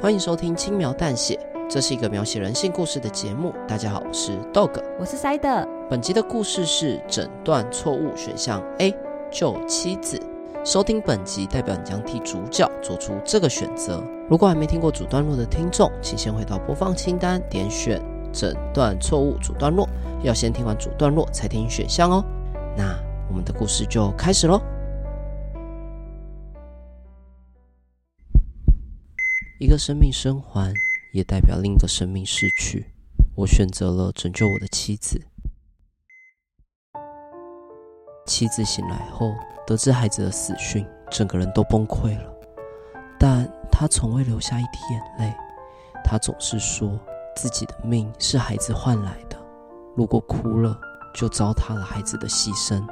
欢迎收听轻描淡写，这是一个描写人性故事的节目。大家好，我是 Dog，我是 Side。本集的故事是诊断错误选项 A，救妻子。收听本集代表你将替主角做出这个选择。如果还没听过主段落的听众，请先回到播放清单，点选诊断错误主段落。要先听完主段落才听选项哦。那我们的故事就开始喽。一个生命生还，也代表另一个生命逝去。我选择了拯救我的妻子。妻子醒来后，得知孩子的死讯，整个人都崩溃了。但她从未流下一滴眼泪。她总是说自己的命是孩子换来的，如果哭了，就糟蹋了孩子的牺牲。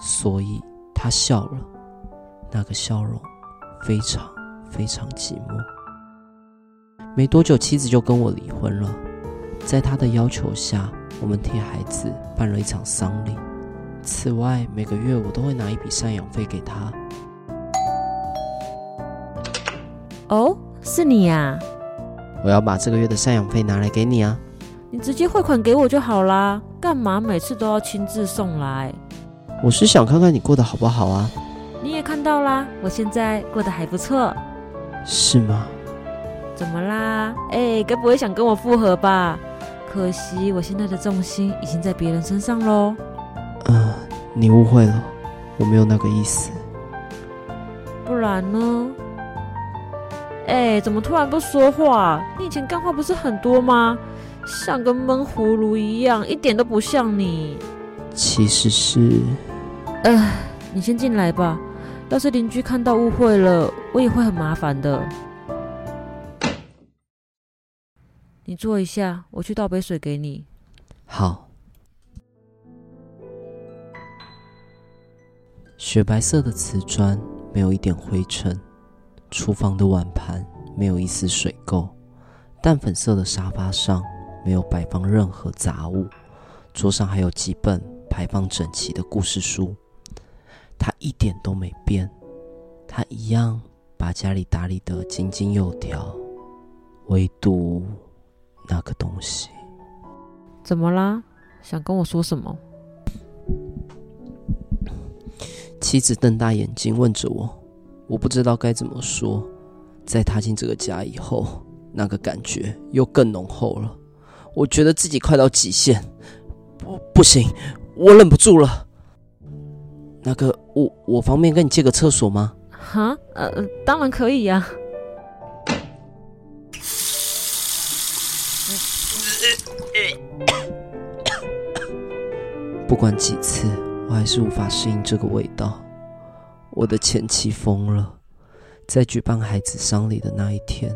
所以她笑了，那个笑容非常非常寂寞。没多久，妻子就跟我离婚了。在他的要求下，我们替孩子办了一场丧礼。此外，每个月我都会拿一笔赡养费给他。哦，是你呀！我要把这个月的赡养费拿来给你啊！你直接汇款给我就好啦，干嘛每次都要亲自送来？我是想看看你过得好不好啊。你也看到啦，我现在过得还不错。是吗？怎么啦？哎，该不会想跟我复合吧？可惜我现在的重心已经在别人身上喽。嗯、呃，你误会了，我没有那个意思。不然呢？哎，怎么突然不说话？你以前干话不是很多吗？像个闷葫芦一样，一点都不像你。其实是……哎，你先进来吧。要是邻居看到误会了，我也会很麻烦的。你坐一下，我去倒杯水给你。好。雪白色的瓷砖没有一点灰尘，厨房的碗盘没有一丝水垢，淡粉色的沙发上没有摆放任何杂物，桌上还有几本排放整齐的故事书。他一点都没变，他一样把家里打理得井井有条，唯独……那个东西，怎么啦？想跟我说什么？妻子瞪大眼睛问着我，我不知道该怎么说。在踏进这个家以后，那个感觉又更浓厚了。我觉得自己快到极限，不，不行，我忍不住了。那个，我我方便跟你借个厕所吗？哈，呃，当然可以呀。不管几次，我还是无法适应这个味道。我的前妻疯了，在举办孩子丧礼的那一天，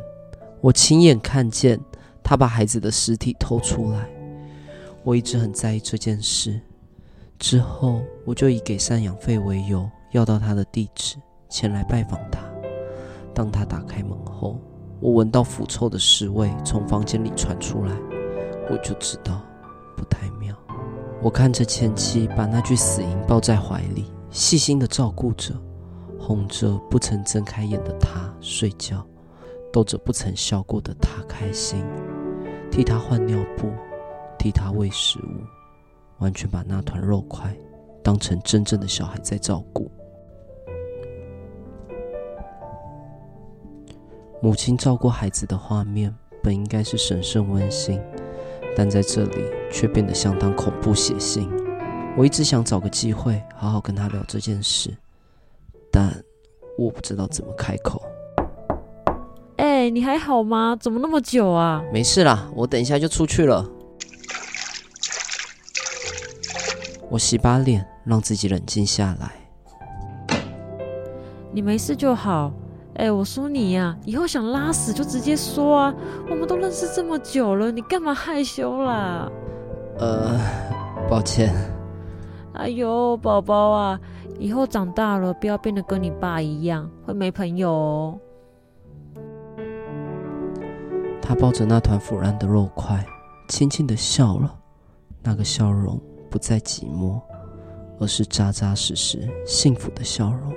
我亲眼看见她把孩子的尸体偷出来。我一直很在意这件事，之后我就以给赡养费为由，要到她的地址前来拜访她。当她打开门后，我闻到腐臭的尸味从房间里传出来，我就知道不太妙。我看着前妻把那具死婴抱在怀里，细心的照顾着，哄着不曾睁开眼的他睡觉，逗着不曾笑过的他开心，替他换尿布，替他喂食物，完全把那团肉块当成真正的小孩在照顾。母亲照顾孩子的画面本应该是神圣温馨。但在这里却变得相当恐怖血腥。我一直想找个机会好好跟他聊这件事，但我不知道怎么开口。哎，你还好吗？怎么那么久啊？没事啦，我等一下就出去了。我洗把脸，让自己冷静下来。你没事就好。哎，我说你呀、啊，以后想拉屎就直接说啊！我们都认识这么久了，你干嘛害羞啦？呃，抱歉。哎呦，宝宝啊，以后长大了不要变得跟你爸一样，会没朋友哦。他抱着那团腐烂的肉块，轻轻的笑了，那个笑容不再寂寞，而是扎扎实实幸福的笑容。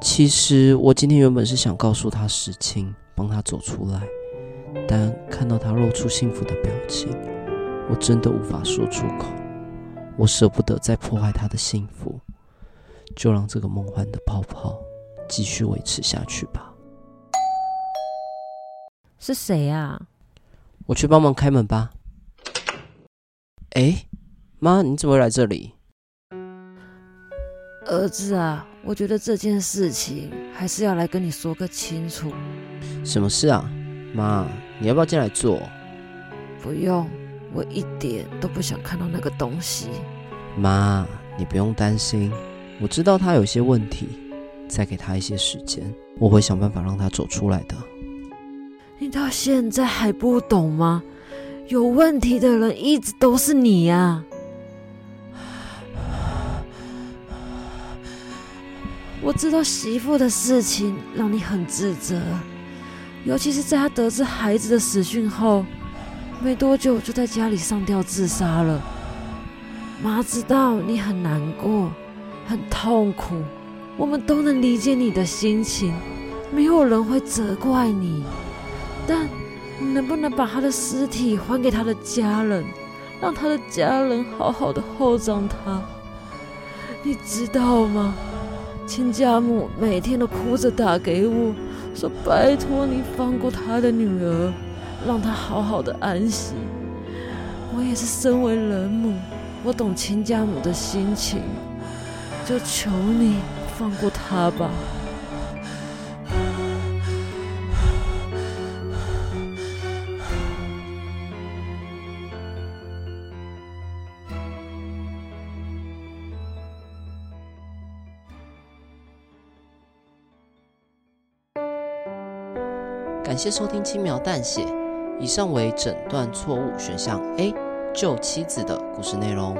其实我今天原本是想告诉他实情，帮他走出来，但看到他露出幸福的表情，我真的无法说出口。我舍不得再破坏他的幸福，就让这个梦幻的泡泡继续维持下去吧。是谁啊？我去帮忙开门吧。哎，妈，你怎么会来这里？儿子啊，我觉得这件事情还是要来跟你说个清楚。什么事啊？妈，你要不要进来坐？不用。我一点都不想看到那个东西。妈，你不用担心，我知道他有些问题，再给他一些时间，我会想办法让他走出来的。你到现在还不懂吗？有问题的人一直都是你呀！我知道媳妇的事情让你很自责，尤其是在他得知孩子的死讯后。没多久就在家里上吊自杀了。妈知道你很难过，很痛苦，我们都能理解你的心情，没有人会责怪你。但你能不能把他的尸体还给他的家人，让他的家人好好的厚葬他？你知道吗？亲家母每天都哭着打给我，说拜托你放过他的女儿。让他好好的安息。我也是身为人母，我懂亲家母的心情，就求你放过他吧。感谢收听《轻描淡写》。以上为诊断错误选项 A 救妻子的故事内容。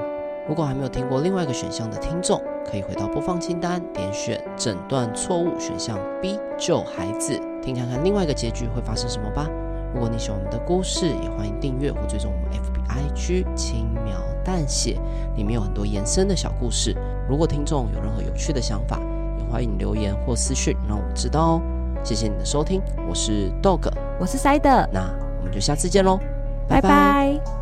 如果还没有听过另外一个选项的听众，可以回到播放清单，点选诊断错误选项 B 救孩子，听看看另外一个结局会发生什么吧。如果你喜欢我们的故事，也欢迎订阅或追踪我们 FBIG 轻描淡写，里面有很多延伸的小故事。如果听众有任何有趣的想法，也欢迎留言或私讯让我们知道哦。谢谢你的收听，我是 Dog，我是 Side，那。我们就下次见喽，拜拜。拜拜。